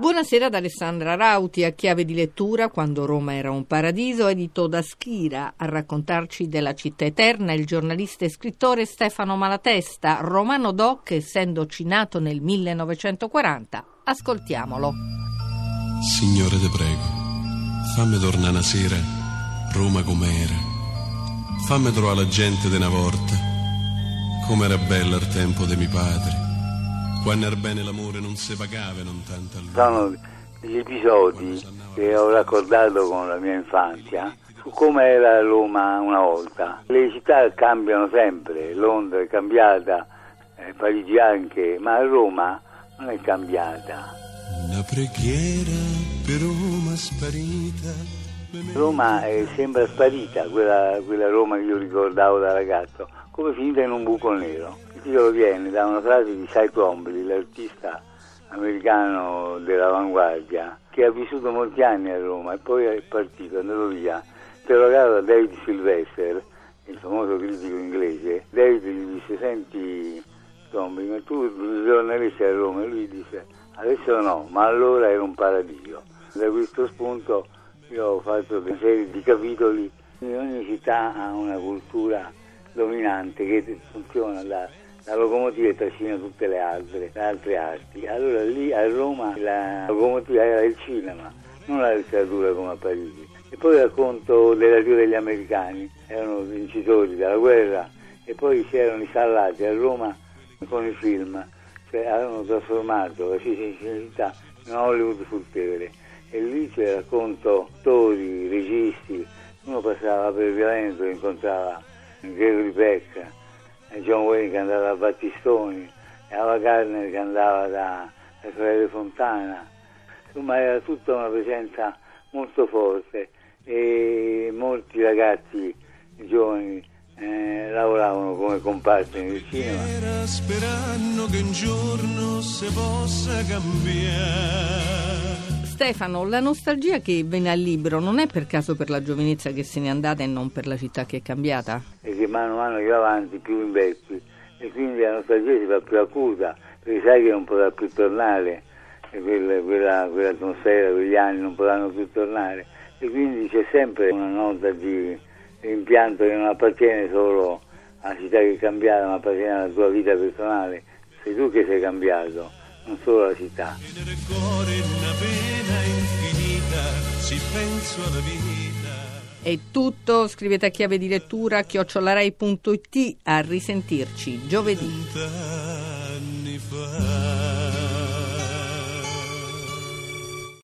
Buonasera ad Alessandra Rauti, a chiave di lettura Quando Roma era un paradiso, edito da Schira. A raccontarci della città eterna il giornalista e scrittore Stefano Malatesta, romano doc essendoci nato nel 1940. Ascoltiamolo. Signore te prego, fammi tornare una sera, Roma com'era. Fammi trovare la gente di una volta, com'era bella il tempo dei miei padri quando era bene l'amore non si pagava non tanto a lui. Sono degli episodi che ho raccordato con la mia infanzia su come era Roma una volta. Le città cambiano sempre, Londra è cambiata, eh, Parigi anche, ma Roma non è cambiata. Una preghiera per Roma sparita. Roma è, sembra sparita, quella, quella Roma che io ricordavo da ragazzo, come finita in un buco nero. Il titolo viene da una frase di Cy Twombly, l'artista americano dell'avanguardia, che ha vissuto molti anni a Roma e poi è partito, è andato via, interrogato da David Sylvester, il famoso critico inglese. David gli disse, senti Twombly, ma tu ritorneresti a Roma? E lui disse, adesso no, ma allora era un paradiso. Da questo spunto io ho fatto una serie di capitoli, ogni città ha una cultura dominante che funziona da la locomotiva trascina tutte le altre, le altre arti. Allora lì a Roma la locomotiva era il cinema, non la letteratura come a Parigi. E poi racconto dell'arrivo degli americani, erano vincitori della guerra e poi si erano installati a Roma con i film, cioè avevano trasformato la città in Hollywood sul Tevere. E lì c'è racconto attori, registi, uno passava per Violento e incontrava Gregory Peck, John Wayne che andava da Battistoni, e Ava Gardner che andava da, da Fontana, insomma era tutta una presenza molto forte e molti ragazzi giovani eh, lavoravano come comparse nel cinema. Era sperando che un giorno si possa cambiare. Stefano, la nostalgia che viene al libro non è per caso per la giovinezza che se n'è andata e non per la città che è cambiata? Mano a mano che va avanti più invecchi e quindi la nostalgia si fa più acuta perché sai che non potrà più tornare quella, quella, quell'atmosfera, quegli anni non potranno più tornare. E quindi c'è sempre una nota di rimpianto che non appartiene solo alla città che è cambiata ma appartiene alla tua vita personale. Sei tu che sei cambiato non solo la città. Nel cuore una pena infinita, si penso alla vita. È tutto, scrivete a chiave di lettura chiocciolarai.it a risentirci giovedì.